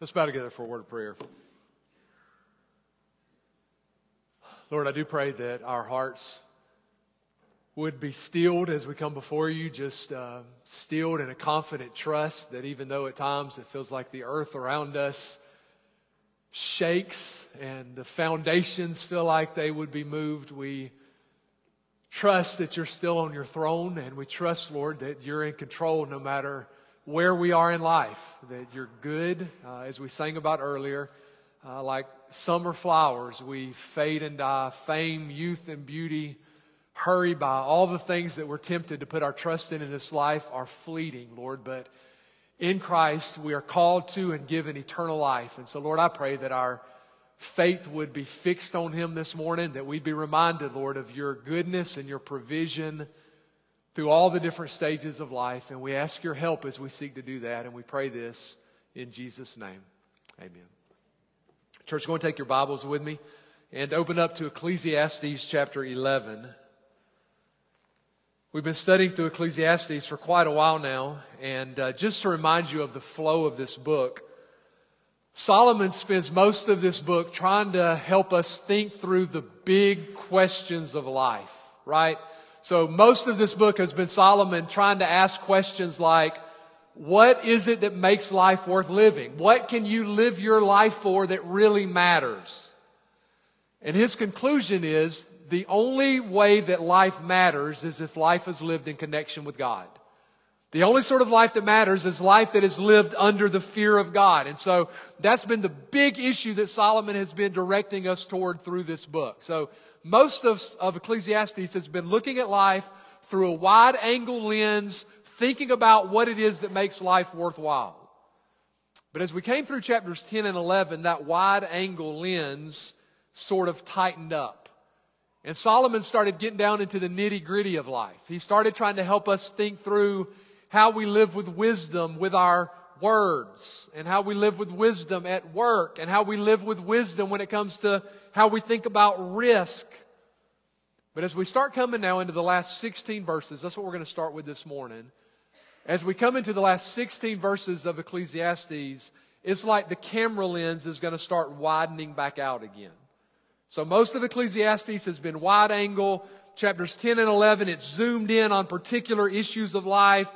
Let's bow together for a word of prayer. Lord, I do pray that our hearts would be stilled as we come before you, just uh, stilled in a confident trust that even though at times it feels like the earth around us shakes and the foundations feel like they would be moved, we trust that you're still on your throne and we trust, Lord, that you're in control no matter where we are in life, that you're good, uh, as we sang about earlier. Uh, like summer flowers, we fade and die. Fame, youth, and beauty hurry by. All the things that we're tempted to put our trust in in this life are fleeting, Lord. But in Christ, we are called to and given eternal life. And so, Lord, I pray that our faith would be fixed on Him this morning, that we'd be reminded, Lord, of your goodness and your provision through all the different stages of life. And we ask your help as we seek to do that. And we pray this in Jesus' name. Amen. Church, go and take your Bibles with me and open up to Ecclesiastes chapter 11. We've been studying through Ecclesiastes for quite a while now. And uh, just to remind you of the flow of this book, Solomon spends most of this book trying to help us think through the big questions of life, right? So most of this book has been Solomon trying to ask questions like, what is it that makes life worth living? What can you live your life for that really matters? And his conclusion is the only way that life matters is if life is lived in connection with God. The only sort of life that matters is life that is lived under the fear of God. And so that's been the big issue that Solomon has been directing us toward through this book. So most of, of Ecclesiastes has been looking at life through a wide angle lens, thinking about what it is that makes life worthwhile. But as we came through chapters 10 and 11, that wide angle lens sort of tightened up. And Solomon started getting down into the nitty gritty of life. He started trying to help us think through how we live with wisdom with our words and how we live with wisdom at work and how we live with wisdom when it comes to how we think about risk. But as we start coming now into the last 16 verses, that's what we're going to start with this morning. As we come into the last 16 verses of Ecclesiastes, it's like the camera lens is going to start widening back out again. So most of Ecclesiastes has been wide angle. Chapters 10 and 11, it's zoomed in on particular issues of life.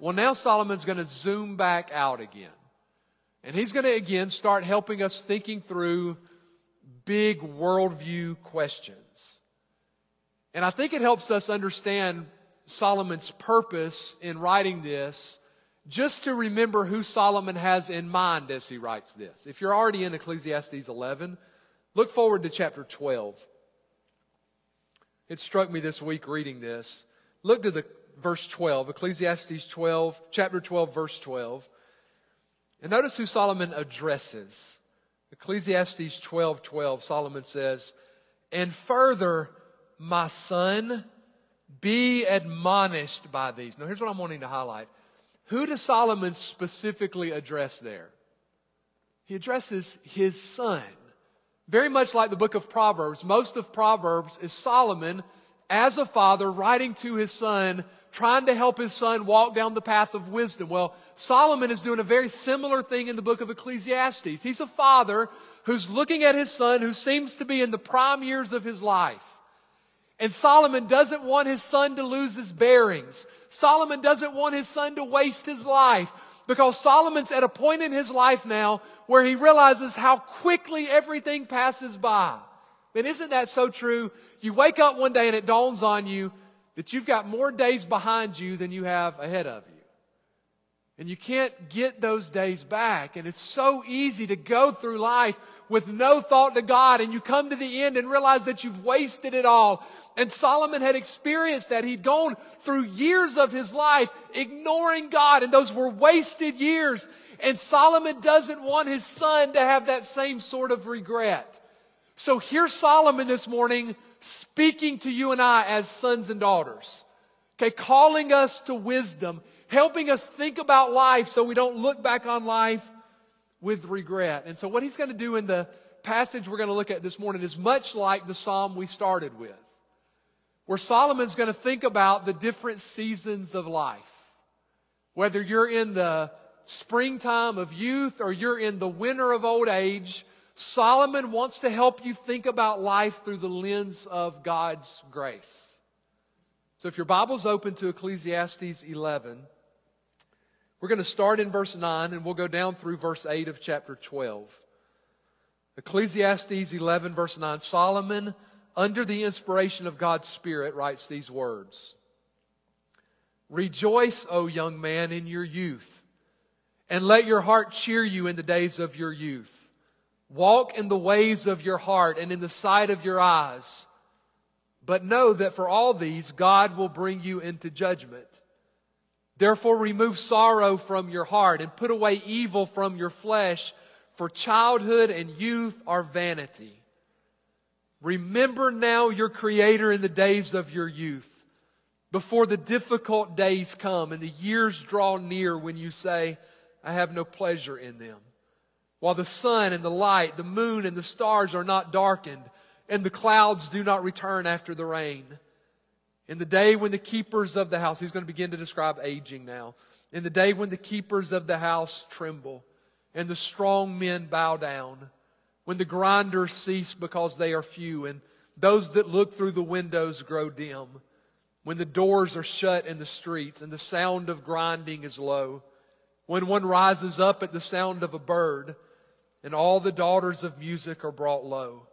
Well, now Solomon's going to zoom back out again. And he's going to again start helping us thinking through big worldview questions. And I think it helps us understand Solomon's purpose in writing this just to remember who Solomon has in mind as he writes this. If you're already in Ecclesiastes 11, look forward to chapter 12. It struck me this week reading this. Look to the verse 12, Ecclesiastes 12, chapter 12, verse 12. And notice who Solomon addresses. Ecclesiastes 12, 12, Solomon says, And further, my son, be admonished by these. Now, here's what I'm wanting to highlight. Who does Solomon specifically address there? He addresses his son. Very much like the book of Proverbs, most of Proverbs is Solomon as a father writing to his son trying to help his son walk down the path of wisdom. Well, Solomon is doing a very similar thing in the book of Ecclesiastes. He's a father who's looking at his son who seems to be in the prime years of his life. And Solomon doesn't want his son to lose his bearings. Solomon doesn't want his son to waste his life because Solomon's at a point in his life now where he realizes how quickly everything passes by. And isn't that so true? You wake up one day and it dawns on you that you've got more days behind you than you have ahead of you. And you can't get those days back. And it's so easy to go through life with no thought to God and you come to the end and realize that you've wasted it all. And Solomon had experienced that. He'd gone through years of his life ignoring God and those were wasted years. And Solomon doesn't want his son to have that same sort of regret. So here's Solomon this morning speaking to you and I as sons and daughters. Okay, calling us to wisdom, helping us think about life so we don't look back on life with regret. And so what he's going to do in the passage we're going to look at this morning is much like the psalm we started with, where Solomon's going to think about the different seasons of life. Whether you're in the springtime of youth or you're in the winter of old age, Solomon wants to help you think about life through the lens of God's grace. So if your Bible's open to Ecclesiastes 11, we're going to start in verse 9 and we'll go down through verse 8 of chapter 12. Ecclesiastes 11, verse 9. Solomon, under the inspiration of God's Spirit, writes these words Rejoice, O young man, in your youth, and let your heart cheer you in the days of your youth. Walk in the ways of your heart and in the sight of your eyes. But know that for all these, God will bring you into judgment. Therefore, remove sorrow from your heart and put away evil from your flesh, for childhood and youth are vanity. Remember now your Creator in the days of your youth, before the difficult days come and the years draw near when you say, I have no pleasure in them. While the sun and the light, the moon and the stars are not darkened, and the clouds do not return after the rain. In the day when the keepers of the house, he's going to begin to describe aging now. In the day when the keepers of the house tremble and the strong men bow down, when the grinders cease because they are few and those that look through the windows grow dim, when the doors are shut in the streets and the sound of grinding is low, when one rises up at the sound of a bird and all the daughters of music are brought low.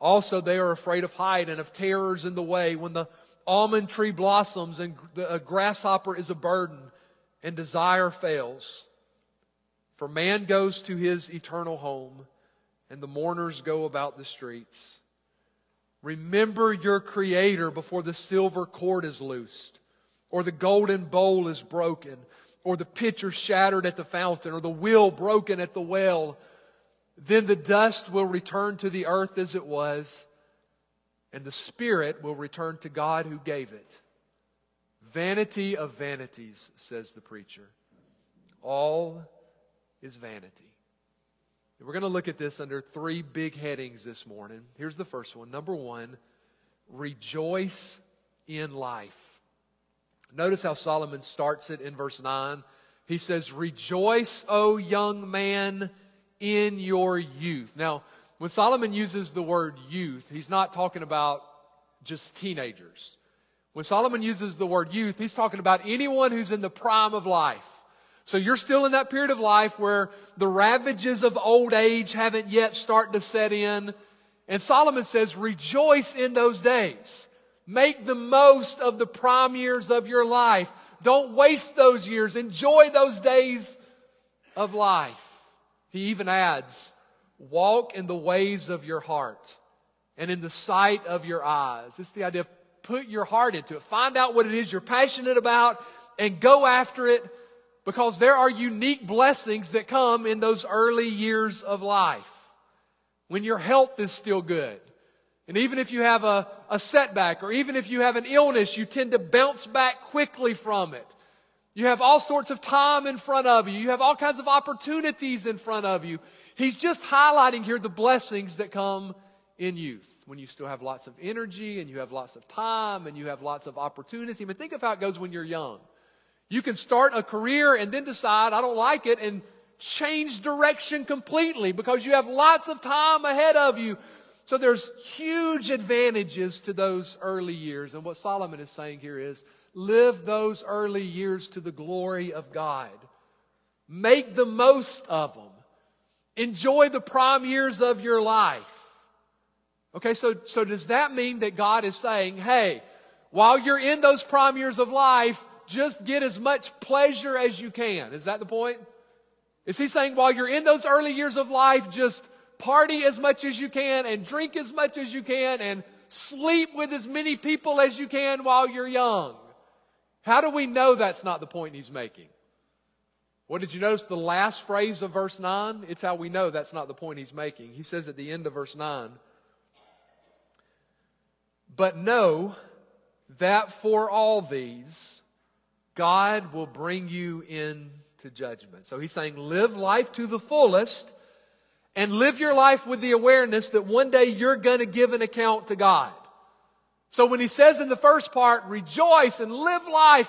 Also, they are afraid of height and of terrors in the way when the almond tree blossoms and a grasshopper is a burden and desire fails. For man goes to his eternal home and the mourners go about the streets. Remember your Creator before the silver cord is loosed, or the golden bowl is broken, or the pitcher shattered at the fountain, or the wheel broken at the well. Then the dust will return to the earth as it was and the Spirit will return to God who gave it. Vanity of vanities, says the preacher. All is vanity. We're going to look at this under three big headings this morning. Here's the first one. Number one, rejoice in life. Notice how Solomon starts it in verse 9. He says, Rejoice, O young man, in your youth. Now, when Solomon uses the word youth, he's not talking about just teenagers. When Solomon uses the word youth, he's talking about anyone who's in the prime of life. So you're still in that period of life where the ravages of old age haven't yet started to set in. And Solomon says, rejoice in those days. Make the most of the prime years of your life. Don't waste those years. Enjoy those days of life. He even adds, walk in the ways of your heart and in the sight of your eyes. It's the idea of put your heart into it. Find out what it is you're passionate about and go after it because there are unique blessings that come in those early years of life when your health is still good. And even if you have a, a setback or even if you have an illness, you tend to bounce back quickly from it. You have all sorts of time in front of you. You have all kinds of opportunities in front of you. He's just highlighting here the blessings that come in youth when you still have lots of energy and you have lots of time and you have lots of opportunity. Mean, think of how it goes when you're young. You can start a career and then decide, I don't like it, and change direction completely because you have lots of time ahead of you. So there's huge advantages to those early years. And what Solomon is saying here is live those early years to the glory of God. Make the most of them. Enjoy the prime years of your life. Okay, so, so does that mean that God is saying, hey, while you're in those prime years of life, just get as much pleasure as you can? Is that the point? Is he saying while you're in those early years of life, just party as much as you can and drink as much as you can and sleep with as many people as you can while you're young? How do we know that's not the point he's making? What did you notice the last phrase of verse 9? It's how we know that's not the point he's making. He says at the end of verse 9, But know that for all these, God will bring you into judgment. So he's saying, live life to the fullest and live your life with the awareness that one day you're going to give an account to God. So when he says in the first part, rejoice and live life,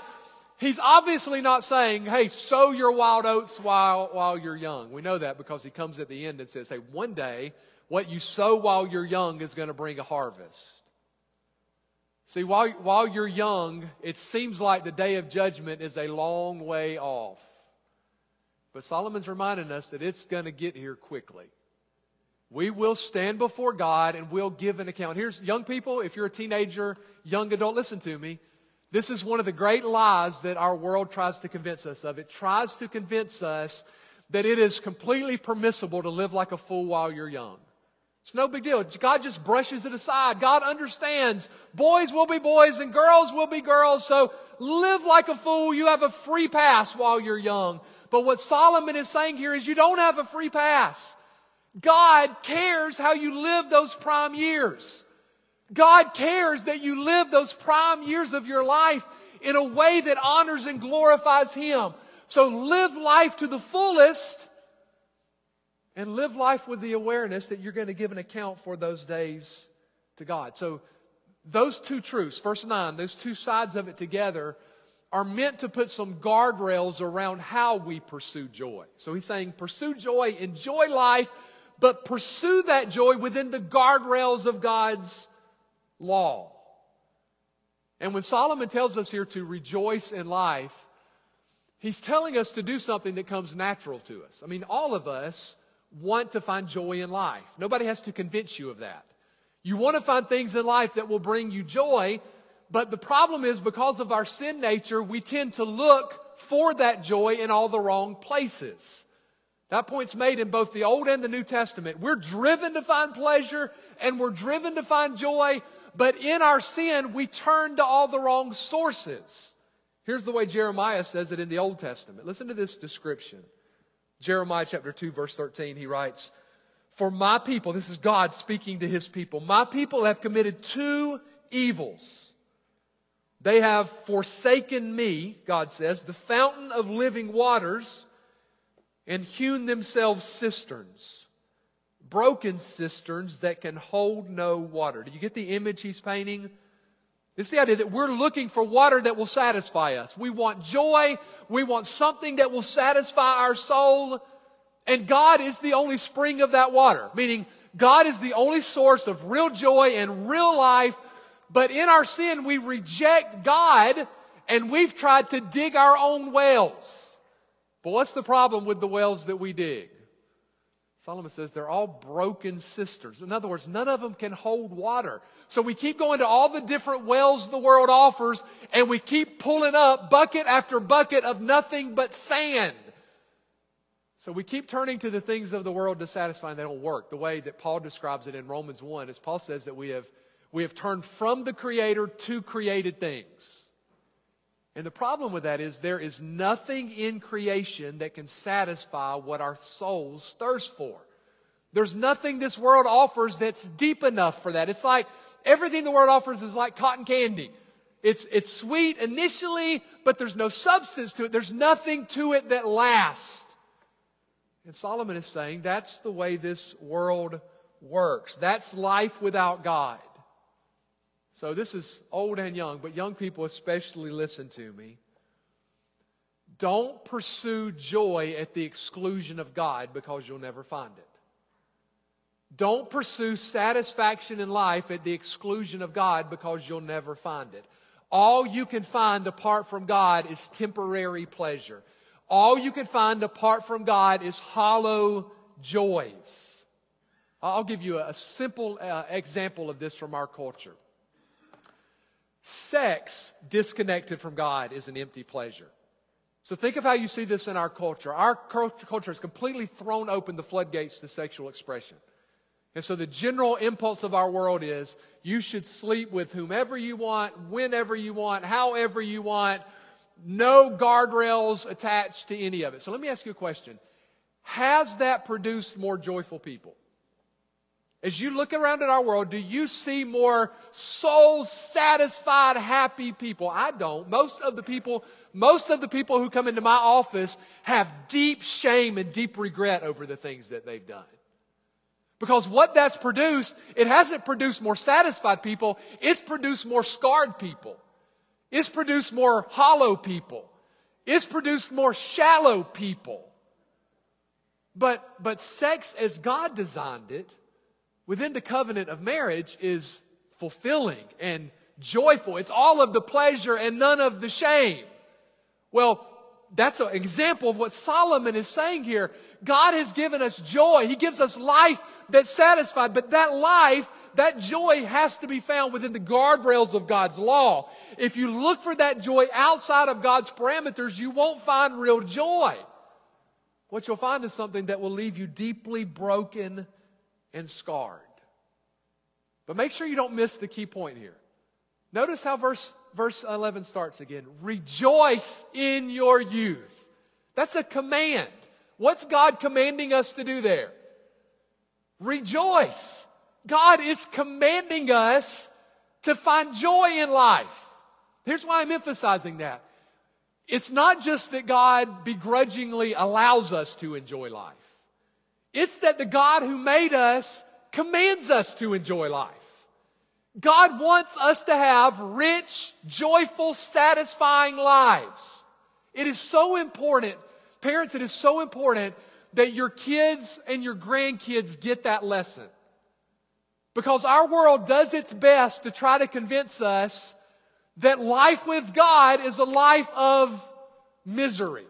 he's obviously not saying, hey, sow your wild oats while, while you're young. We know that because he comes at the end and says, hey, one day, what you sow while you're young is going to bring a harvest. See, while, while you're young, it seems like the day of judgment is a long way off. But Solomon's reminding us that it's going to get here quickly. We will stand before God and we'll give an account. Here's young people, if you're a teenager, young adult, listen to me. This is one of the great lies that our world tries to convince us of. It tries to convince us that it is completely permissible to live like a fool while you're young. It's no big deal. God just brushes it aside. God understands boys will be boys and girls will be girls. So live like a fool. You have a free pass while you're young. But what Solomon is saying here is you don't have a free pass. God cares how you live those prime years. God cares that you live those prime years of your life in a way that honors and glorifies Him. So live life to the fullest and live life with the awareness that you're going to give an account for those days to God. So those two truths, verse 9, those two sides of it together are meant to put some guardrails around how we pursue joy. So he's saying pursue joy, enjoy life, but pursue that joy within the guardrails of God's law. And when Solomon tells us here to rejoice in life, he's telling us to do something that comes natural to us. I mean, all of us want to find joy in life. Nobody has to convince you of that. You want to find things in life that will bring you joy, but the problem is because of our sin nature, we tend to look for that joy in all the wrong places. That point's made in both the Old and the New Testament. We're driven to find pleasure and we're driven to find joy, but in our sin, we turn to all the wrong sources. Here's the way Jeremiah says it in the Old Testament. Listen to this description. Jeremiah chapter 2, verse 13, he writes, For my people, this is God speaking to his people, my people have committed two evils. They have forsaken me, God says, the fountain of living waters, and hewn themselves cisterns, broken cisterns that can hold no water. Do you get the image he's painting? It's the idea that we're looking for water that will satisfy us. We want joy. We want something that will satisfy our soul. And God is the only spring of that water, meaning God is the only source of real joy and real life. But in our sin, we reject God and we've tried to dig our own wells. But what's the problem with the wells that we dig? Solomon says they're all broken cisterns. In other words, none of them can hold water. So we keep going to all the different wells the world offers and we keep pulling up bucket after bucket of nothing but sand. So we keep turning to the things of the world to satisfy and they don't work. The way that Paul describes it in Romans 1 is Paul says that we have, we have turned from the creator to created things. And the problem with that is there is nothing in creation that can satisfy what our souls thirst for. There's nothing this world offers that's deep enough for that. It's like everything the world offers is like cotton candy. It's, it's sweet initially, but there's no substance to it. There's nothing to it that lasts. And Solomon is saying that's the way this world works. That's life without God. So this is old and young, but young people especially listen to me. Don't pursue joy at the exclusion of God because you'll never find it. Don't pursue satisfaction in life at the exclusion of God because you'll never find it. All you can find apart from God is temporary pleasure. All you can find apart from God is hollow joys. I'll give you a simple uh, example of this from our culture. Sex disconnected from God is an empty pleasure. So think of how you see this in our culture. Our culture has completely thrown open the floodgates to sexual expression. And so the general impulse of our world is you should sleep with whomever you want, whenever you want, however you want, no guardrails attached to any of it. So let me ask you a question. Has that produced more joyful people? As you look around at our world, do you see more soul satisfied, happy people? I don't. Most of the people, most of the people who come into my office have deep shame and deep regret over the things that they've done. Because what that's produced, it hasn't produced more satisfied people, it's produced more scarred people. It's produced more hollow people. It's produced more shallow people. But, but sex as God designed it within the covenant of marriage is fulfilling and joyful. It's all of the pleasure and none of the shame. Well, that's an example of what Solomon is saying here. God has given us joy. He gives us life that's satisfied, but that life, that joy has to be found within the guardrails of God's law. If you look for that joy outside of God's parameters, you won't find real joy. What you'll find is something that will leave you deeply broken and scarred. But make sure you don't miss the key point here. Notice how verse, verse 11 starts again. Rejoice in your youth. That's a command. What's God commanding us to do there? Rejoice. God is commanding us to find joy in life. Here's why I'm emphasizing that. It's not just that God begrudgingly allows us to enjoy life. It's that the God who made us commands us to enjoy life. God wants us to have rich, joyful, satisfying lives. It is so important, parents, it is so important that your kids and your grandkids get that lesson. Because our world does its best to try to convince us that life with God is a life of misery.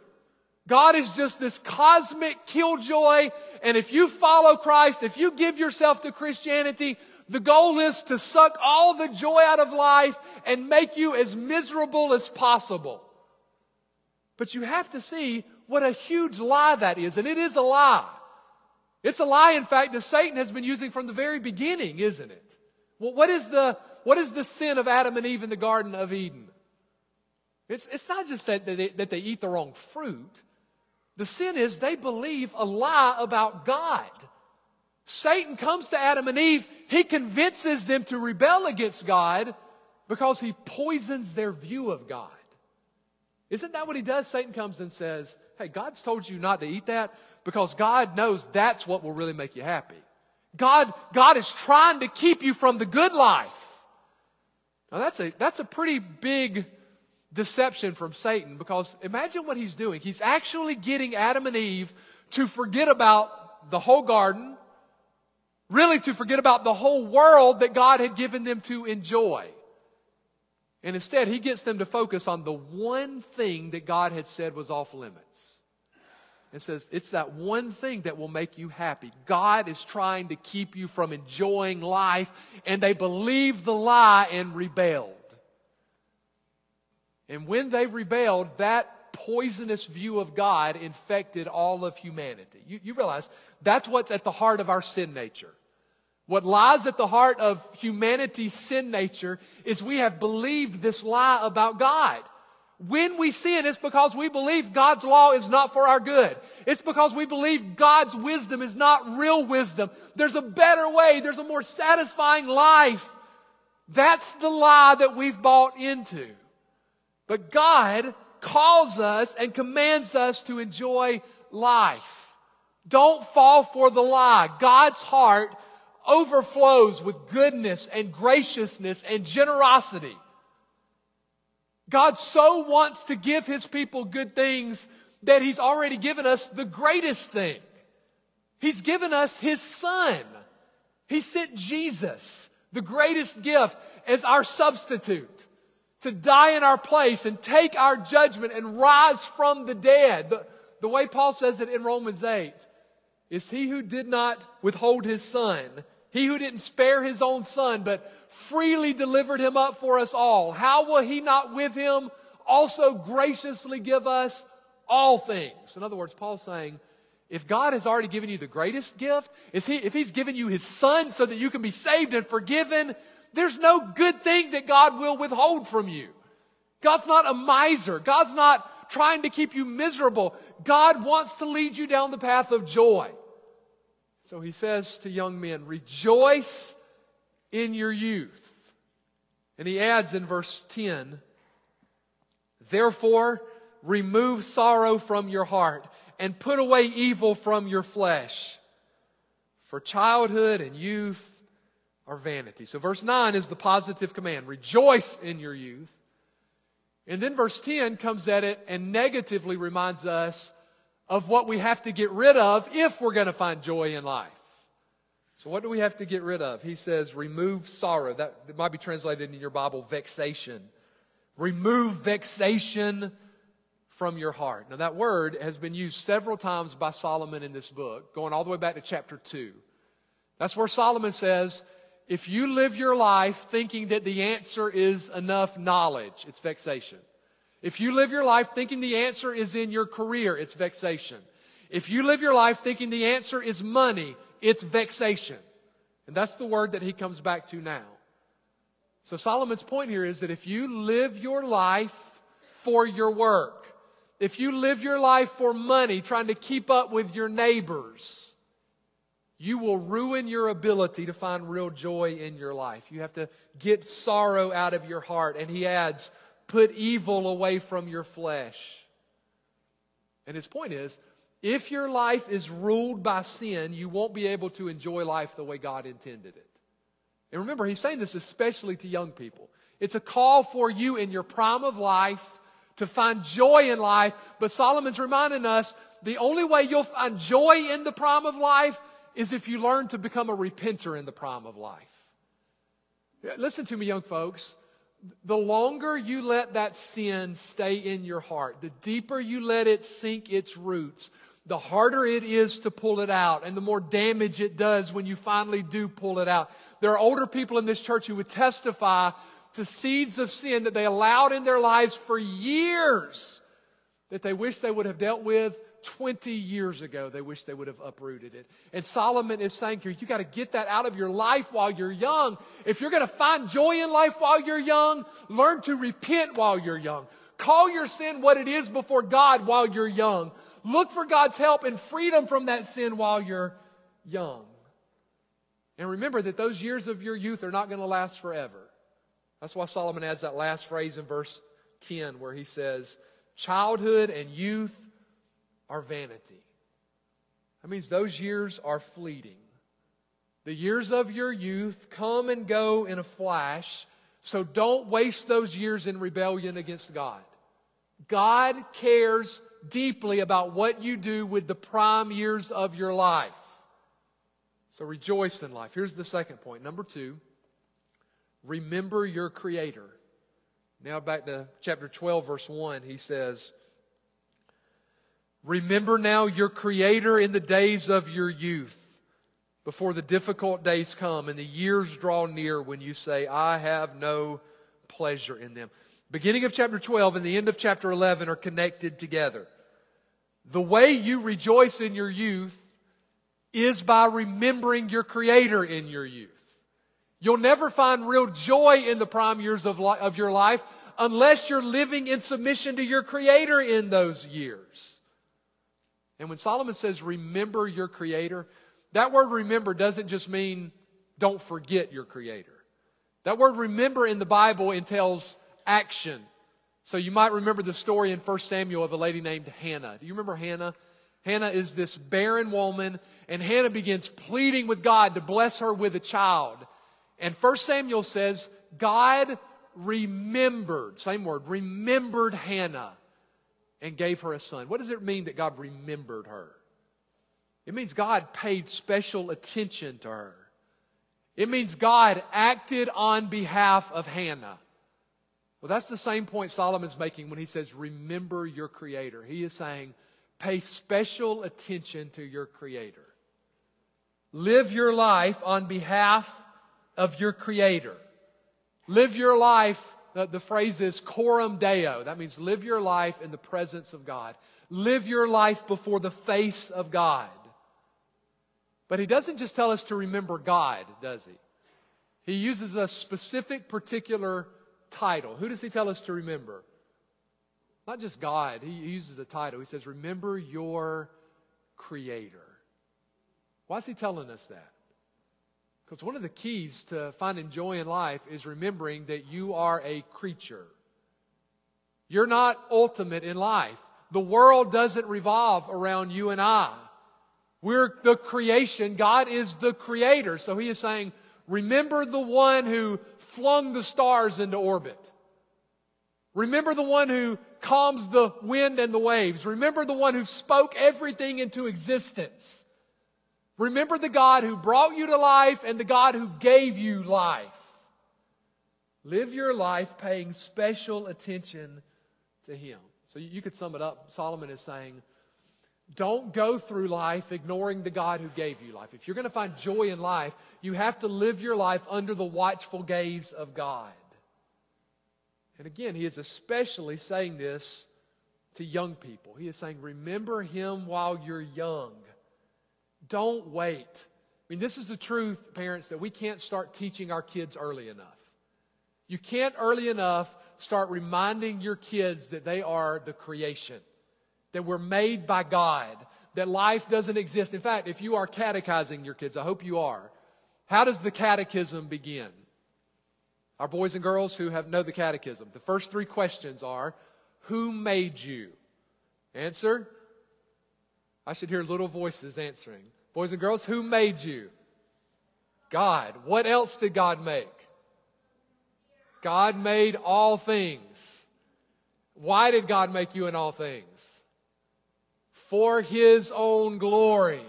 God is just this cosmic killjoy. And if you follow Christ, if you give yourself to Christianity, the goal is to suck all the joy out of life and make you as miserable as possible. But you have to see what a huge lie that is. And it is a lie. It's a lie, in fact, that Satan has been using from the very beginning, isn't it? Well, what is the, what is the sin of Adam and Eve in the Garden of Eden? It's, it's not just that they, that they eat the wrong fruit. The sin is they believe a lie about God. Satan comes to Adam and Eve. He convinces them to rebel against God because he poisons their view of God. Isn't that what he does? Satan comes and says, Hey, God's told you not to eat that because God knows that's what will really make you happy. God, God is trying to keep you from the good life. Now that's a, that's a pretty big deception from Satan because imagine what he's doing. He's actually getting Adam and Eve to forget about the whole garden, really to forget about the whole world that God had given them to enjoy. And instead, he gets them to focus on the one thing that God had said was off limits. And says, it's that one thing that will make you happy. God is trying to keep you from enjoying life, and they believe the lie and rebelled. And when they rebelled, that poisonous view of God infected all of humanity. You, you, realize that's what's at the heart of our sin nature. What lies at the heart of humanity's sin nature is we have believed this lie about God. When we sin, it's because we believe God's law is not for our good. It's because we believe God's wisdom is not real wisdom. There's a better way. There's a more satisfying life. That's the lie that we've bought into. But God calls us and commands us to enjoy life. Don't fall for the lie. God's heart overflows with goodness and graciousness and generosity. God so wants to give his people good things that he's already given us the greatest thing. He's given us his son. He sent Jesus, the greatest gift, as our substitute to die in our place and take our judgment and rise from the dead. The, the way Paul says it in Romans 8 is he who did not withhold his son, he who didn't spare his own son, but freely delivered him up for us all. How will he not with him also graciously give us all things? In other words, Paul's saying, if God has already given you the greatest gift, is he, if he's given you his son so that you can be saved and forgiven, there's no good thing that God will withhold from you. God's not a miser. God's not trying to keep you miserable. God wants to lead you down the path of joy. So he says to young men, rejoice in your youth. And he adds in verse 10, therefore remove sorrow from your heart and put away evil from your flesh. For childhood and youth are vanity. So verse 9 is the positive command. Rejoice in your youth. And then verse 10 comes at it and negatively reminds us of what we have to get rid of if we're going to find joy in life. So, what do we have to get rid of? He says, remove sorrow. That might be translated in your Bible, vexation. Remove vexation from your heart. Now, that word has been used several times by Solomon in this book, going all the way back to chapter 2. That's where Solomon says, if you live your life thinking that the answer is enough knowledge, it's vexation. If you live your life thinking the answer is in your career, it's vexation. If you live your life thinking the answer is money, it's vexation. And that's the word that he comes back to now. So Solomon's point here is that if you live your life for your work, if you live your life for money, trying to keep up with your neighbors, you will ruin your ability to find real joy in your life. You have to get sorrow out of your heart. And he adds, put evil away from your flesh. And his point is, if your life is ruled by sin, you won't be able to enjoy life the way God intended it. And remember, he's saying this especially to young people. It's a call for you in your prime of life to find joy in life. But Solomon's reminding us the only way you'll find joy in the prime of life is if you learn to become a repenter in the prime of life. Listen to me, young folks. The longer you let that sin stay in your heart, the deeper you let it sink its roots, the harder it is to pull it out and the more damage it does when you finally do pull it out. There are older people in this church who would testify to seeds of sin that they allowed in their lives for years that they wish they would have dealt with 20 years ago, they wish they would have uprooted it. And Solomon is saying here, you got to get that out of your life while you're young. If you're going to find joy in life while you're young, learn to repent while you're young. Call your sin what it is before God while you're young. Look for God's help and freedom from that sin while you're young. And remember that those years of your youth are not going to last forever. That's why Solomon adds that last phrase in verse 10 where he says, Childhood and youth are vanity. That means those years are fleeting. The years of your youth come and go in a flash, so don't waste those years in rebellion against God. God cares deeply about what you do with the prime years of your life. So rejoice in life. Here's the second point. Number two, remember your Creator. Now back to chapter 12, verse 1, he says, Remember now your Creator in the days of your youth, before the difficult days come and the years draw near when you say, I have no pleasure in them. Beginning of chapter 12 and the end of chapter 11 are connected together. The way you rejoice in your youth is by remembering your Creator in your youth. You'll never find real joy in the prime years of, li- of your life unless you're living in submission to your Creator in those years. And when Solomon says, remember your Creator, that word remember doesn't just mean don't forget your Creator. That word remember in the Bible entails action. So you might remember the story in 1 Samuel of a lady named Hannah. Do you remember Hannah? Hannah is this barren woman, and Hannah begins pleading with God to bless her with a child. And 1 Samuel says, God remembered, same word, remembered Hannah and gave her a son. What does it mean that God remembered her? It means God paid special attention to her. It means God acted on behalf of Hannah. Well, that's the same point Solomon's making when he says, Remember your Creator. He is saying, Pay special attention to your Creator. Live your life on behalf of your Creator. Live your life the, the phrase is coram deo. That means live your life in the presence of God. Live your life before the face of God. But he doesn't just tell us to remember God, does he? He uses a specific, particular title. Who does he tell us to remember? Not just God. He uses a title. He says, Remember your Creator. Why is he telling us that? Because one of the keys to finding joy in life is remembering that you are a creature. You're not ultimate in life. The world doesn't revolve around you and I. We're the creation. God is the creator. So he is saying, remember the one who flung the stars into orbit. Remember the one who calms the wind and the waves. Remember the one who spoke everything into existence. Remember the God who brought you to life and the God who gave you life. Live your life paying special attention to Him. So you could sum it up. Solomon is saying, don't go through life ignoring the God who gave you life. If you're going to find joy in life, you have to live your life under the watchful gaze of God. And again, he is especially saying this to young people. He is saying, Remember him while you're young. Don't wait. I mean, this is the truth, parents, that we can't start teaching our kids early enough. You can't early enough start reminding your kids that they are the creation, that we're made by God, that life doesn't exist. In fact, if you are catechizing your kids, I hope you are, how does the catechism begin? Our boys and girls who have know the catechism. The first three questions are, who made you? Answer? I should hear little voices answering. Boys and girls, who made you? God. What else did God make? God made all things. Why did God make you in all things? For His own glory.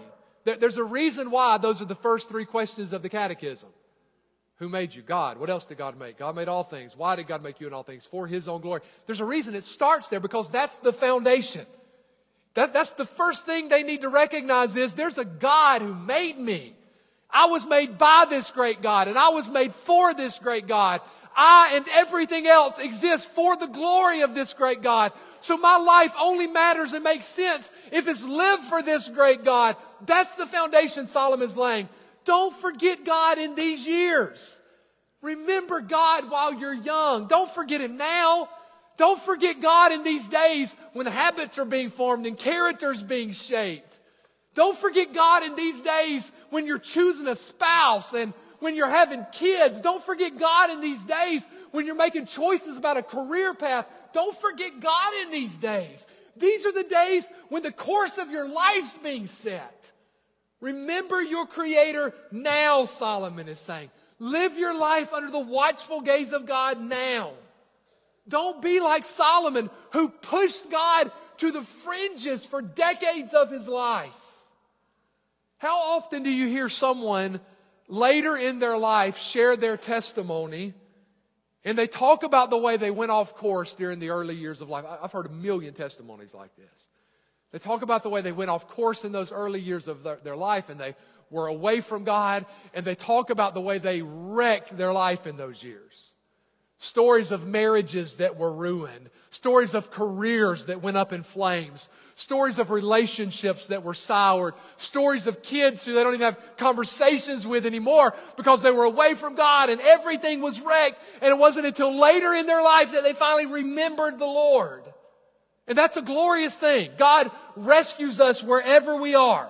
There's a reason why those are the first three questions of the catechism. Who made you? God. What else did God make? God made all things. Why did God make you in all things? For His own glory. There's a reason it starts there because that's the foundation. That, that's the first thing they need to recognize is there's a God who made me. I was made by this great God and I was made for this great God. I and everything else exists for the glory of this great God. So my life only matters and makes sense if it's lived for this great God. That's the foundation Solomon's laying. Don't forget God in these years. Remember God while you're young. Don't forget Him now. Don't forget God in these days when habits are being formed and characters being shaped. Don't forget God in these days when you're choosing a spouse and when you're having kids. Don't forget God in these days when you're making choices about a career path. Don't forget God in these days. These are the days when the course of your life's being set. Remember your Creator now, Solomon is saying. Live your life under the watchful gaze of God now. Don't be like Solomon, who pushed God to the fringes for decades of his life. How often do you hear someone later in their life share their testimony and they talk about the way they went off course during the early years of life? I've heard a million testimonies like this. They talk about the way they went off course in those early years of their, their, life and they were away from God, and they talk about the way they wrecked their life in those years. Stories of marriages that were ruined, stories of careers that went up in flames, stories of relationships that were soured, stories of kids who they don't even have conversations with anymore because they were away from God and everything was wrecked. And it wasn't until later in their life that they finally remembered the Lord. And that's a glorious thing. God rescues us wherever we are.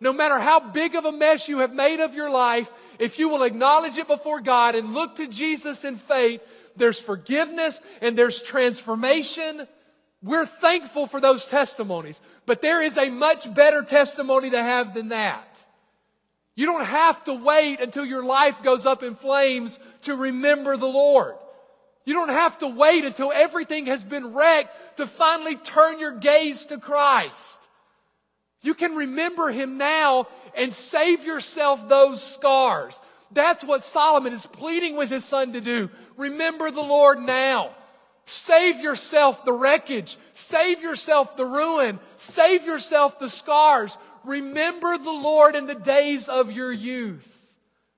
No matter how big of a mess you have made of your life, if you will acknowledge it before God and look to Jesus in faith, there's forgiveness and there's transformation. We're thankful for those testimonies, but there is a much better testimony to have than that. You don't have to wait until your life goes up in flames to remember the Lord. You don't have to wait until everything has been wrecked to finally turn your gaze to Christ. You can remember Him now and save yourself those scars. That's what Solomon is pleading with his son to do. Remember the Lord now. Save yourself the wreckage. Save yourself the ruin. Save yourself the scars. Remember the Lord in the days of your youth.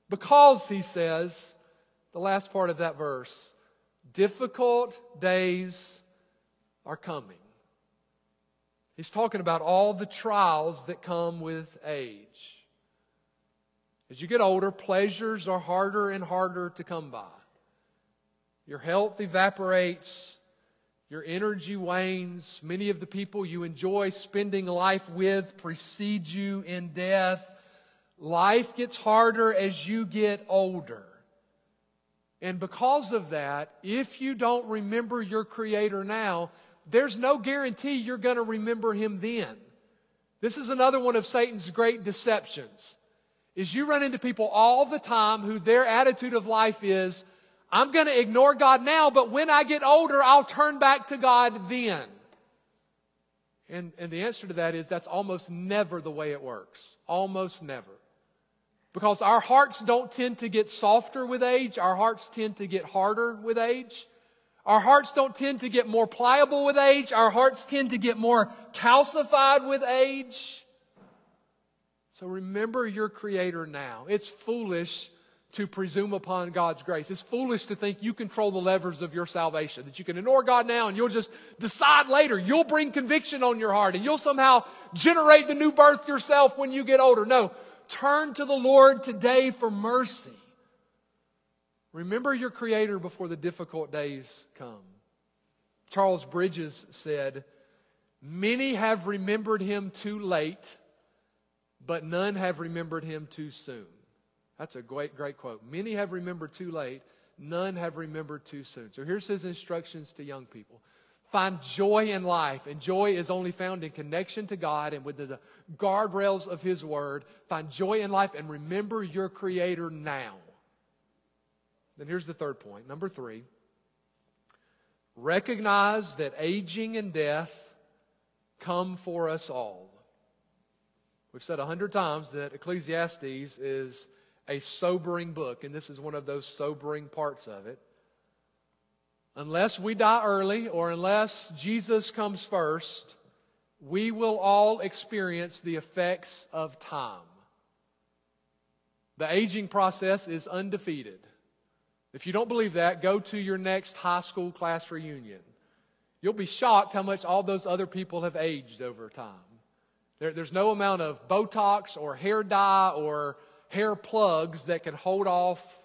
Because, he says, the last part of that verse, difficult days are coming. He's talking about all the trials that come with age. As you get older, pleasures are harder and harder to come by. Your health evaporates, your energy wanes. Many of the people you enjoy spending life with precede you in death. Life gets harder as you get older. And because of that, if you don't remember your Creator now, there's no guarantee you're going to remember Him then. This is another one of Satan's great deceptions. Is you run into people all the time who their attitude of life is, I'm going to ignore God now, but when I get older, I'll turn back to God then. And, and the answer to that is that's almost never the way it works. Almost never. Because our hearts don't tend to get softer with age, our hearts tend to get harder with age. Our hearts don't tend to get more pliable with age, our hearts tend to get more calcified with age. So remember your Creator now. It's foolish to presume upon God's grace. It's foolish to think you control the levers of your salvation, that you can ignore God now and you'll just decide later. You'll bring conviction on your heart and you'll somehow generate the new birth yourself when you get older. No, turn to the Lord today for mercy. Remember your Creator before the difficult days come. Charles Bridges said, Many have remembered him too late, but none have remembered him too soon. That's a great, great quote. Many have remembered too late, none have remembered too soon. So here's his instructions to young people. Find joy in life, and joy is only found in connection to God and within the guardrails of His Word. Find joy in life and remember your Creator now. Then here's the third point. Number three recognize that aging and death come for us all. We've said a hundred times that Ecclesiastes is a sobering book, and this is one of those sobering parts of it. Unless we die early or unless Jesus comes first, we will all experience the effects of time. The aging process is undefeated. If you don't believe that, go to your next high school class reunion. You'll be shocked how much all those other people have aged over time. There, there's no amount of Botox or hair dye or hair plugs that can hold off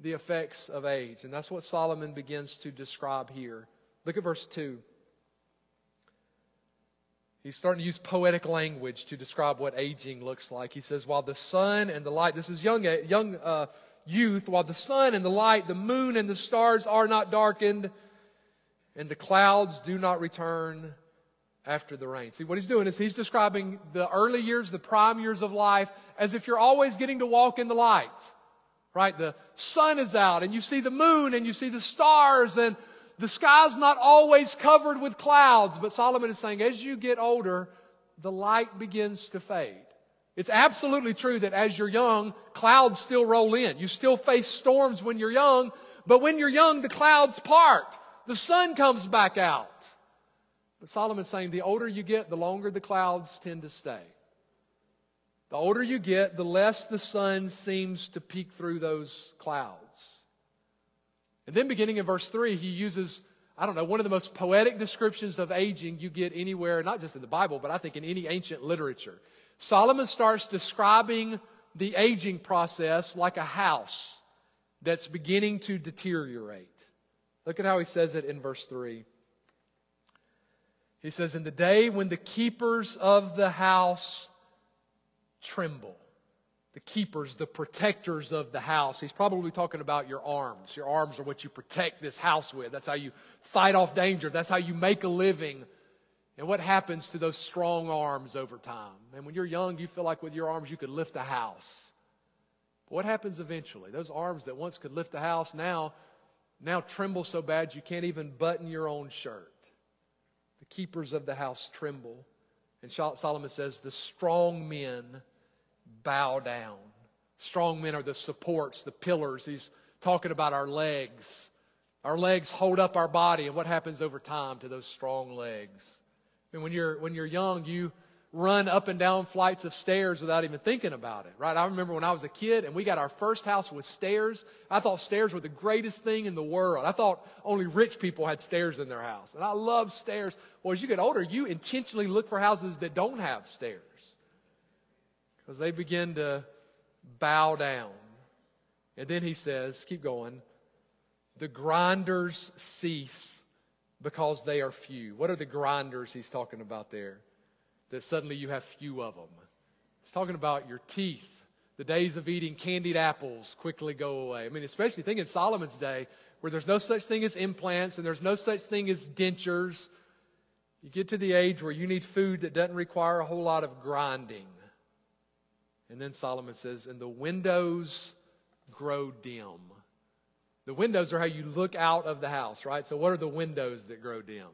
the effects of age. And that's what Solomon begins to describe here. Look at verse 2. He's starting to use poetic language to describe what aging looks like. He says, While the sun and the light, this is young, young uh, youth, while the sun and the light, the moon and the stars are not darkened, and the clouds do not return after the rain. See, what he's doing is he's describing the early years, the prime years of life, as if you're always getting to walk in the light. Right? The sun is out and you see the moon and you see the stars and the sky's not always covered with clouds. But Solomon is saying as you get older, the light begins to fade. It's absolutely true that as you're young, clouds still roll in. You still face storms when you're young, but when you're young, the clouds part. The sun comes back out. But Solomon's saying the older you get, the longer the clouds tend to stay. The older you get, the less the sun seems to peek through those clouds. And then beginning in verse 3, he uses, I don't know, one of the most poetic descriptions of aging you get anywhere, not just in the Bible, but I think in any ancient literature. Solomon starts describing the aging process like a house that's beginning to deteriorate. Look at how he says it in verse 3. He says, In the day when the keepers of the house tremble, the keepers, the protectors of the house. He's probably talking about your arms. Your arms are what you protect this house with. That's how you fight off danger. That's how you make a living. And what happens to those strong arms over time? And when you're young, you feel like with your arms you could lift a house. But what happens eventually? Those arms that once could lift a house now, now tremble so bad you can't even button your own shirt keepers of the house tremble. And Solomon says, the strong men bow down. Strong men are the supports, the pillars. He's talking about our legs. Our legs hold up our body, and what happens over time to those strong legs? And when you're, when you're young, you run up and down flights of stairs without even thinking about it, right? I remember when I was a kid and we got our first house with stairs. I thought stairs were the greatest thing in the world. I thought only rich people had stairs in their house. And I love stairs. Well, as you get older, you intentionally look for houses that don't have stairs because they begin to bow down. And then he says, keep going, the grinders cease because they are few. What are the grinders he's talking about there? That suddenly you have few of them. It's talking about your teeth. The days of eating candied apples quickly go away. I mean, especially think in Solomon's day where there's no such thing as implants and there's no such thing as dentures. You get to the age where you need food that doesn't require a whole lot of grinding. And then Solomon says, and the windows grow dim. The windows are how you look out of the house, right? So, what are the windows that grow dim?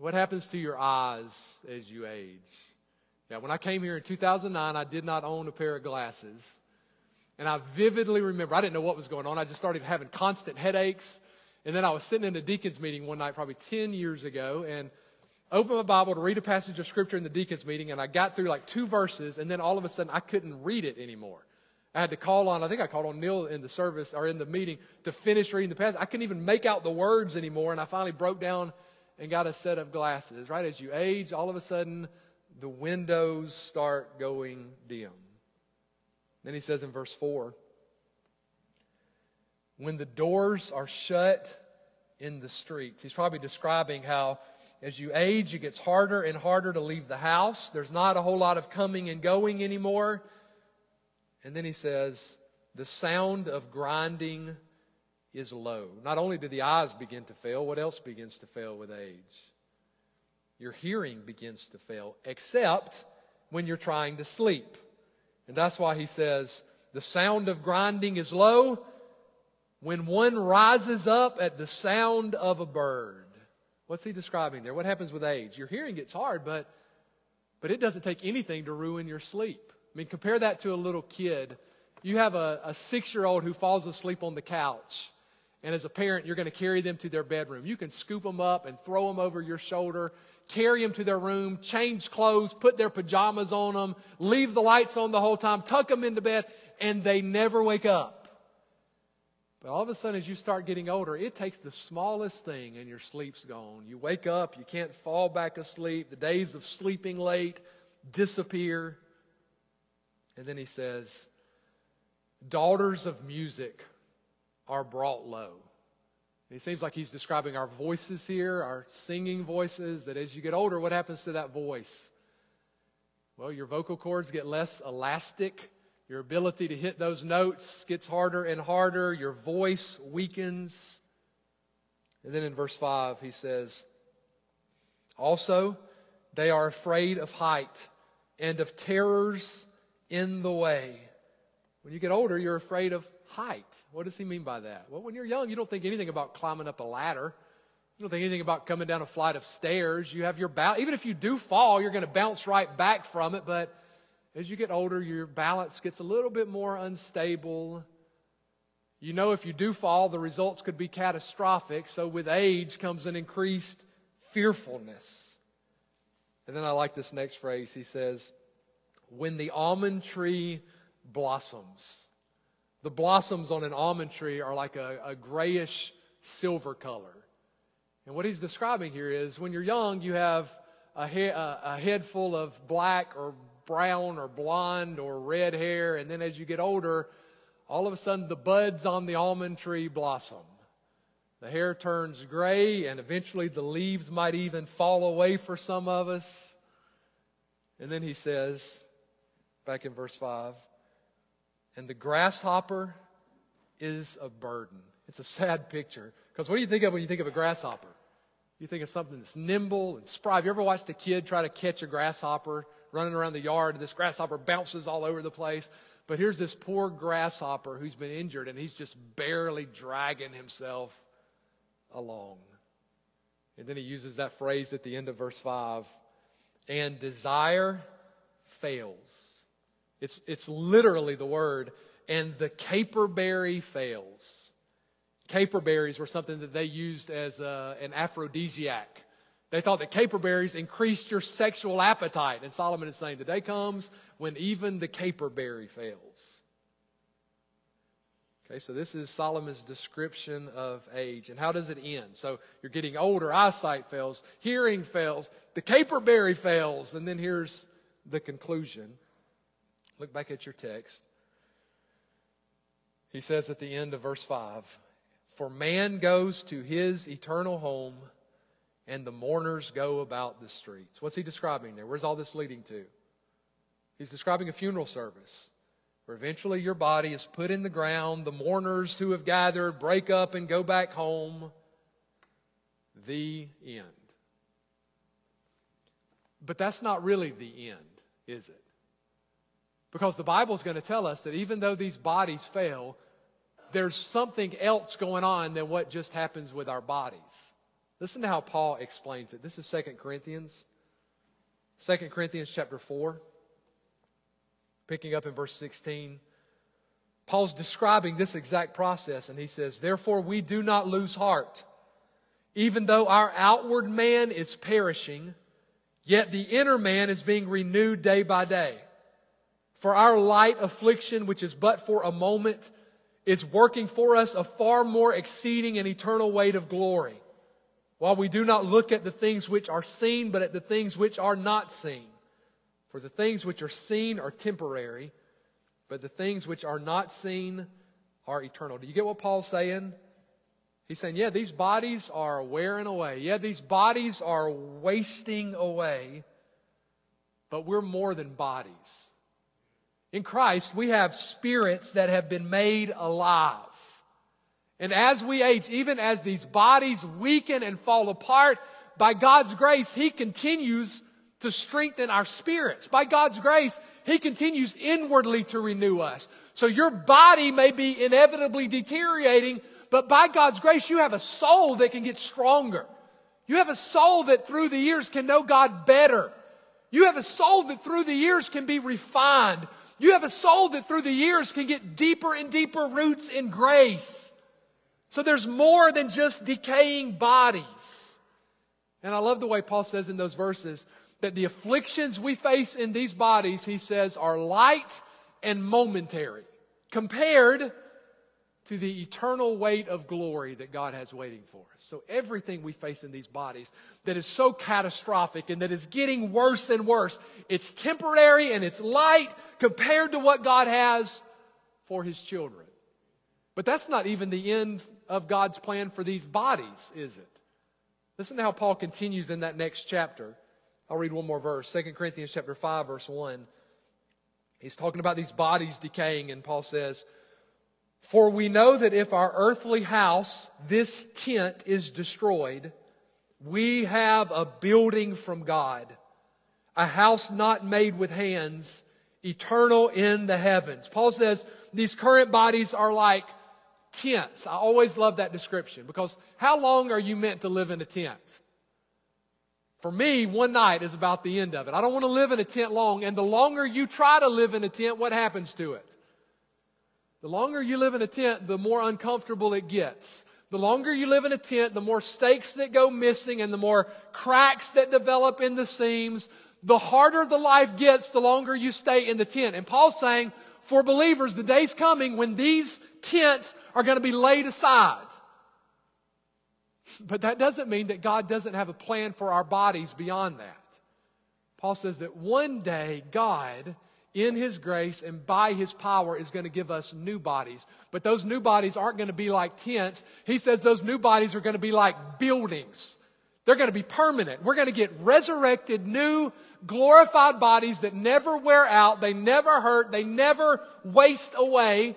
What happens to your eyes as you age? Yeah, when I came here in 2009, I did not own a pair of glasses. And I vividly remember, I didn't know what was going on. I just started having constant headaches. And then I was sitting in a deacon's meeting one night, probably 10 years ago, and opened my Bible to read a passage of scripture in the deacon's meeting. And I got through like two verses, and then all of a sudden I couldn't read it anymore. I had to call on, I think I called on Neil in the service or in the meeting to finish reading the passage. I couldn't even make out the words anymore, and I finally broke down and got a set of glasses. Right as you age, all of a sudden the windows start going dim. Then he says in verse 4 when the doors are shut in the streets, he's probably describing how as you age, it gets harder and harder to leave the house. There's not a whole lot of coming and going anymore. And then he says, the sound of grinding is low. Not only do the eyes begin to fail, what else begins to fail with age? Your hearing begins to fail, except when you're trying to sleep. And that's why he says, the sound of grinding is low when one rises up at the sound of a bird. What's he describing there? What happens with age? Your hearing gets hard, but, but it doesn't take anything to ruin your sleep. I mean, compare that to a little kid. You have a, a six year old who falls asleep on the couch. And as a parent, you're going to carry them to their bedroom. You can scoop them up and throw them over your shoulder, carry them to their room, change clothes, put their pajamas on them, leave the lights on the whole time, tuck them into bed, and they never wake up. But all of a sudden, as you start getting older, it takes the smallest thing and your sleep's gone. You wake up, you can't fall back asleep. The days of sleeping late disappear. And then he says, Daughters of music are brought low. It seems like he's describing our voices here, our singing voices, that as you get older, what happens to that voice? Well, your vocal cords get less elastic. Your ability to hit those notes gets harder and harder. Your voice weakens. And then in verse 5, he says, Also, they are afraid of height and of terrors in the way. When you get older, you're afraid of height. What does he mean by that? Well, when you're young, you don't think anything about climbing up a ladder. You don't think anything about coming down a flight of stairs. You have your balance. Even if you do fall, you're going to bounce right back from it. But as you get older, your balance gets a little bit more unstable. You know, if you do fall, the results could be catastrophic. So with age comes an increased fearfulness. And then I like this next phrase. He says, when the almond tree blossoms. The blossoms on an almond tree are like a, a grayish silver color. And what he's describing here is when you're young, you have a, he- a, head full of black or brown or blonde or red hair. And then as you get older, all of a sudden the buds on the almond tree blossom. The hair turns gray, and eventually the leaves might even fall away for some of us. And then he says, back in verse 5. And the grasshopper is a burden. It's a sad picture. Because what do you think of when you think of a grasshopper? You think of something that's nimble and spry. Have you ever watched a kid try to catch a grasshopper running around the yard and this grasshopper bounces all over the place? But here's this poor grasshopper who's been injured and he's just barely dragging himself along. And then he uses that phrase at the end of verse 5 and desire fails. It's, it's literally the word, and the caperberry fails. Caperberries were something that they used as a, an aphrodisiac. They thought that caperberries increased your sexual appetite. And Solomon is saying the day comes when even the caperberry fails. Okay, so this is Solomon's description of age. And how does it end? So you're getting older, eyesight fails, hearing fails, the caperberry fails, and then here's the conclusion. Look back at your text. He says at the end of verse 5 For man goes to his eternal home, and the mourners go about the streets. What's he describing there? Where's all this leading to? He's describing a funeral service where eventually your body is put in the ground. The mourners who have gathered break up and go back home. The end. But that's not really the end, is it? Because the Bible is going to tell us that even though these bodies fail, there's something else going on than what just happens with our bodies. Listen to how Paul explains it. This is 2 Corinthians. 2 Corinthians chapter 4, picking up in verse 16. Paul's describing this exact process, and he says, Therefore, we do not lose heart. Even though our outward man is perishing, yet the inner man is being renewed day by day. For our light affliction, which is but for a moment, is working for us a far more exceeding and eternal weight of glory. While we do not look at the things which are seen, but at the things which are not seen. For the things which are seen are temporary, but the things which are not seen are eternal. Do you get what Paul's saying? He's saying, yeah, these bodies are wearing away. Yeah, these bodies are wasting away, but we're more than bodies. In Christ, we have spirits that have been made alive. And as we age, even as these bodies weaken and fall apart, by God's grace, He continues to strengthen our spirits. By God's grace, He continues inwardly to renew us. So your body may be inevitably deteriorating, but by God's grace, you have a soul that can get stronger. You have a soul that through the years can know God better. You have a soul that through the years can be refined. You have a soul that through the years can get deeper and deeper roots in grace. So there's more than just decaying bodies. And I love the way Paul says in those verses that the afflictions we face in these bodies, he says, are light and momentary compared to the eternal weight of glory that God has waiting for us. So everything we face in these bodies that is so catastrophic and that is getting worse and worse, it's temporary and it's light compared to what God has for his children. But that's not even the end of God's plan for these bodies, is it? Listen to how Paul continues in that next chapter. I'll read one more verse. 2 Corinthians chapter 5 verse 1. He's talking about these bodies decaying and Paul says, for we know that if our earthly house, this tent, is destroyed, we have a building from God, a house not made with hands, eternal in the heavens. Paul says these current bodies are like tents. I always love that description because how long are you meant to live in a tent? For me, one night is about the end of it. I don't want to live in a tent long, and the longer you try to live in a tent, what happens to it? The longer you live in a tent, the more uncomfortable it gets. The longer you live in a tent, the more stakes that go missing and the more cracks that develop in the seams. The harder the life gets, the longer you stay in the tent. And Paul's saying, for believers, the day's coming when these tents are going to be laid aside. But that doesn't mean that God doesn't have a plan for our bodies beyond that. Paul says that one day God in His grace and by His power is going to give us new bodies. But those new bodies aren't going to be like tents. He says those new bodies are going to be like buildings. They're going to be permanent. We're going to get resurrected, new, glorified bodies that never wear out, they never hurt, they never waste away.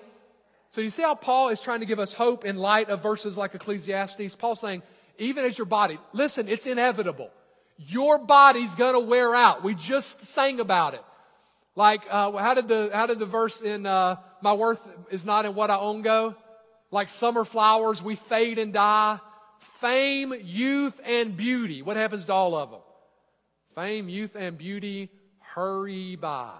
So you see how Paul is trying to give us hope in light of verses like Ecclesiastes? Paul's saying, even as your body, listen, it's inevitable. Your body's gonna wear out. We just sang about it. Like, uh, how did the how did the verse in uh, "My worth is not in what I own" go? Like summer flowers, we fade and die. Fame, youth, and beauty. What happens to all of them? Fame, youth, and beauty hurry by.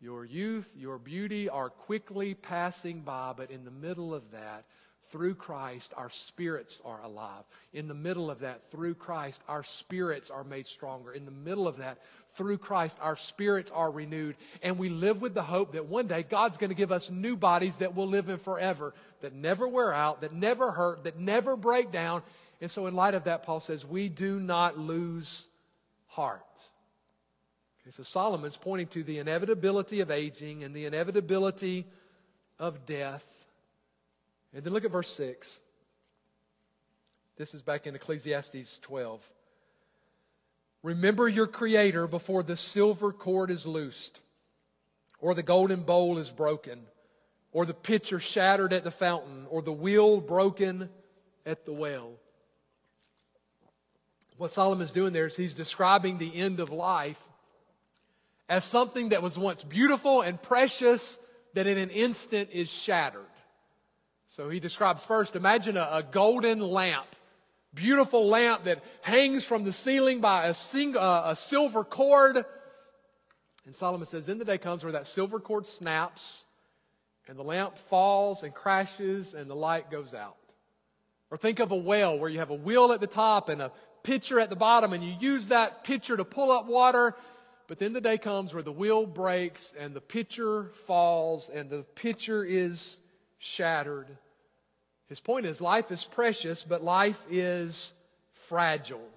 Your youth, your beauty are quickly passing by, but in the middle of that, through Christ, our spirits are alive. In the middle of that, through Christ, our spirits are made stronger. In the middle of that, through Christ, our spirits are renewed. And we live with the hope that one day God's going to give us new bodies that will live in forever, that never wear out, that never hurt, that never break down. And so, in light of that, Paul says, we do not lose heart. Okay, so Solomon's pointing to the inevitability of aging and the inevitability of death. And then look at verse 6. This is back in Ecclesiastes 12. Remember your Creator before the silver cord is loosed, or the golden bowl is broken, or the pitcher shattered at the fountain, or the wheel broken at the well. What Solomon's doing there is he's describing the end of life as something that was once beautiful and precious that in an instant is shattered. So he describes first, imagine a, a golden lamp, beautiful lamp that hangs from the ceiling by a, sing, uh, a silver cord. And Solomon says, then the day comes where that silver cord snaps and the lamp falls and crashes and the light goes out. Or think of a well where you have a wheel at the top and a pitcher at the bottom and you use that pitcher to pull up water. But then the day comes where the wheel breaks and the pitcher falls and the pitcher is shattered. His point is life is precious, but life is fragile.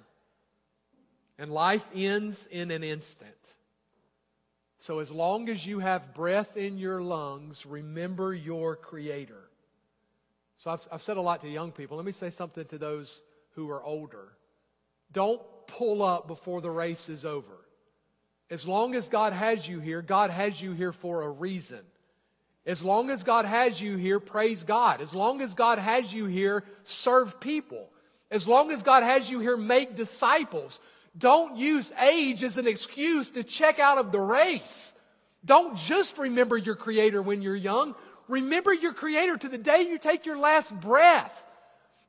And life ends in an instant. So, as long as you have breath in your lungs, remember your Creator. So, I've, I've said a lot to young people. Let me say something to those who are older. Don't pull up before the race is over. As long as God has you here, God has you here for a reason. As long as God has you here, praise God. As long as God has you here, serve people. As long as God has you here, make disciples. Don't use age as an excuse to check out of the race. Don't just remember your Creator when you're young. Remember your Creator to the day you take your last breath.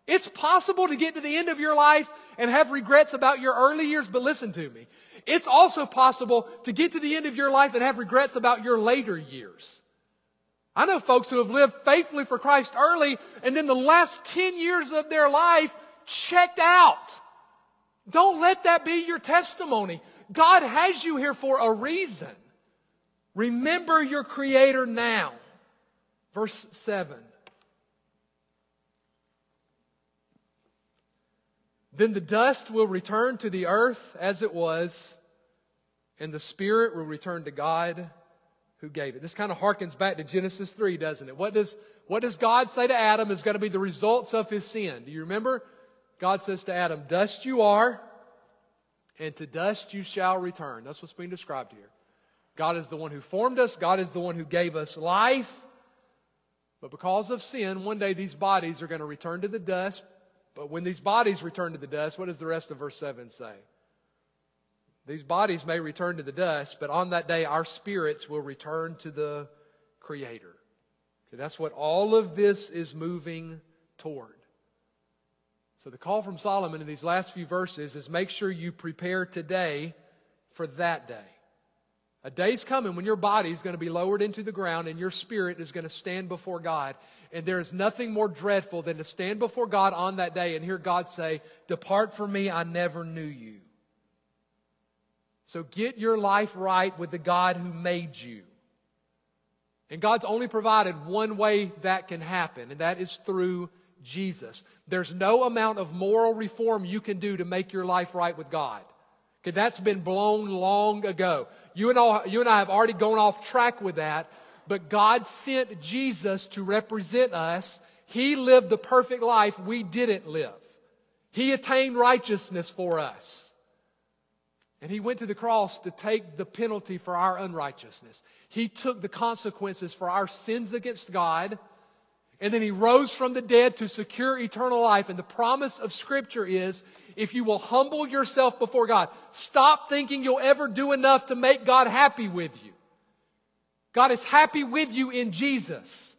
It's possible to get to the end of your life and have regrets about your early years, but listen to me. It's also possible to get to the end of your life and have regrets about your later years. I know folks who have lived faithfully for Christ early and then the last 10 years of their life checked out. Don't let that be your testimony. God has you here for a reason. Remember your Creator now. Verse 7. Then the dust will return to the earth as it was, and the spirit will return to God who gave it. This kind of harkens back to Genesis 3, doesn't it? What does, what does God say to Adam is going to be the results of his sin? Do you remember? God says to Adam, Dust you are, and to dust you shall return. That's what's being described here. God is the one who formed us, God is the one who gave us life. But because of sin, one day these bodies are going to return to the dust, but when these bodies return to the dust, what does the rest of verse 7 say? These bodies may return to the dust, but on that day our spirits will return to the Creator. Okay, that's what all of this is moving toward. So the call from Solomon in these last few verses is make sure you prepare today for that day. A day's coming when your body is going to be lowered into the ground and your spirit is going to stand before God. And there is nothing more dreadful than to stand before God on that day and hear God say, Depart from me, I never knew you. So get your life right with the God who made you. And God's only provided one way that can happen, and that is through Jesus. There's no amount of moral reform you can do to make your life right with God. Okay, that's been blown long ago. You and, all, you and I have already gone off track with that, but God sent Jesus to represent us. He lived the perfect life we didn't live. He attained righteousness for us. And he went to the cross to take the penalty for our unrighteousness. He took the consequences for our sins against God. And then he rose from the dead to secure eternal life. And the promise of Scripture is if you will humble yourself before God, stop thinking you'll ever do enough to make God happy with you. God is happy with you in Jesus.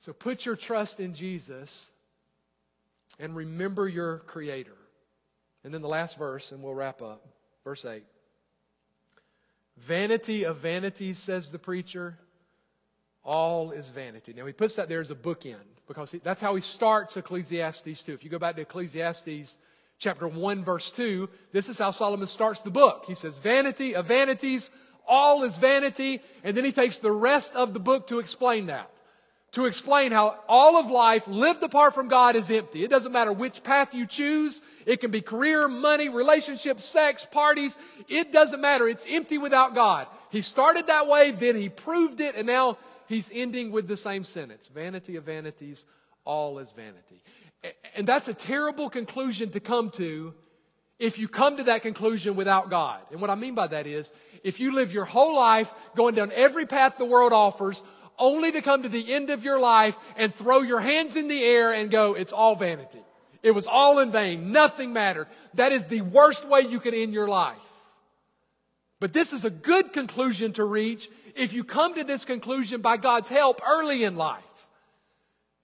So put your trust in Jesus and remember your Creator. And then the last verse, and we'll wrap up. Verse 8. Vanity of vanities, says the preacher. All is vanity. Now, he puts that there as a bookend because he, that's how he starts Ecclesiastes 2. If you go back to Ecclesiastes chapter 1, verse 2, this is how Solomon starts the book. He says, Vanity of vanities, all is vanity. And then he takes the rest of the book to explain that to explain how all of life lived apart from God is empty. It doesn't matter which path you choose. It can be career, money, relationships, sex, parties. It doesn't matter. It's empty without God. He started that way, then he proved it, and now he's ending with the same sentence. Vanity of vanities, all is vanity. And that's a terrible conclusion to come to if you come to that conclusion without God. And what I mean by that is, if you live your whole life going down every path the world offers, only to come to the end of your life and throw your hands in the air and go, it's all vanity. It was all in vain. Nothing mattered. That is the worst way you can end your life. But this is a good conclusion to reach if you come to this conclusion by God's help early in life.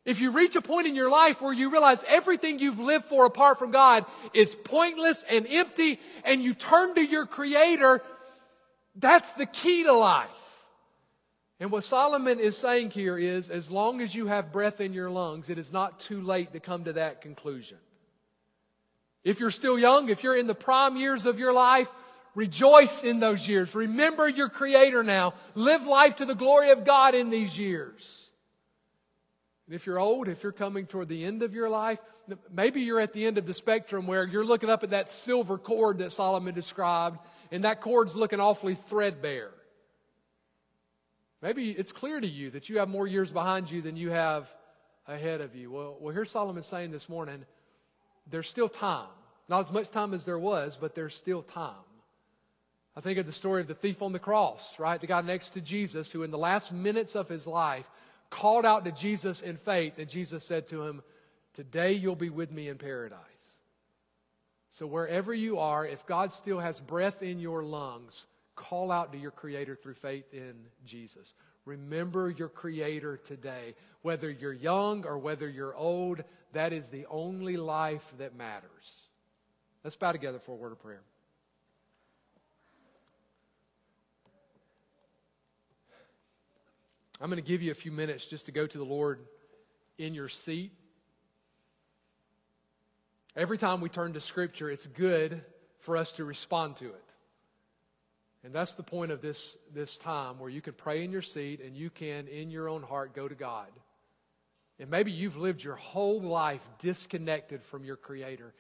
If you reach a point in your life where you realize everything you've lived for apart from God is pointless and empty and you turn to your creator, that's the key to life. And what Solomon is saying here is as long as you have breath in your lungs, it is not too late to come to that conclusion. If you're still young, if you're in the prime years of your life, rejoice in those years. Remember your Creator now. Live life to the glory of God in these years. And if you're old, if you're coming toward the end of your life, maybe you're at the end of the spectrum where you're looking up at that silver cord that Solomon described, and that cord's looking awfully threadbare. Maybe it's clear to you that you have more years behind you than you have ahead of you. Well, well here's Solomon saying this morning there's still time. Not as much time as there was, but there's still time. I think of the story of the thief on the cross, right? The guy next to Jesus who, in the last minutes of his life, called out to Jesus in faith, and Jesus said to him, Today you'll be with me in paradise. So, wherever you are, if God still has breath in your lungs, call out to your Creator through faith in Jesus. Remember your Creator today. Whether you're young or whether you're old, that is the only life that matters. Let's bow together for a word of prayer. I'm going to give you a few minutes just to go to the Lord in your seat. Every time we turn to Scripture, it's good for us to respond to it. And that's the point of this, this time where you can pray in your seat and you can, in your own heart, go to God. And maybe you've lived your whole life disconnected from your Creator.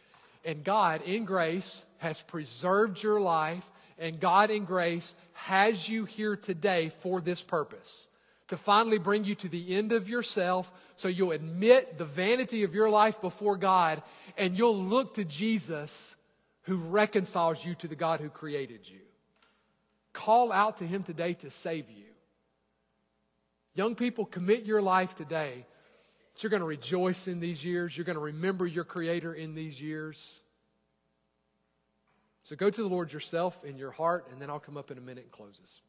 And God, in grace, has preserved your life, and God, in grace, has you here today for this purpose to finally bring you to the end of yourself so you'll admit the vanity of your life before God and you'll look to Jesus who reconciles you to the God who created you. Call out to him today to save you. Young people, commit your life today. You're going to rejoice in these years. You're going to remember your Creator in these years. So go to the Lord yourself in your heart, and then I'll come up in a minute and close this.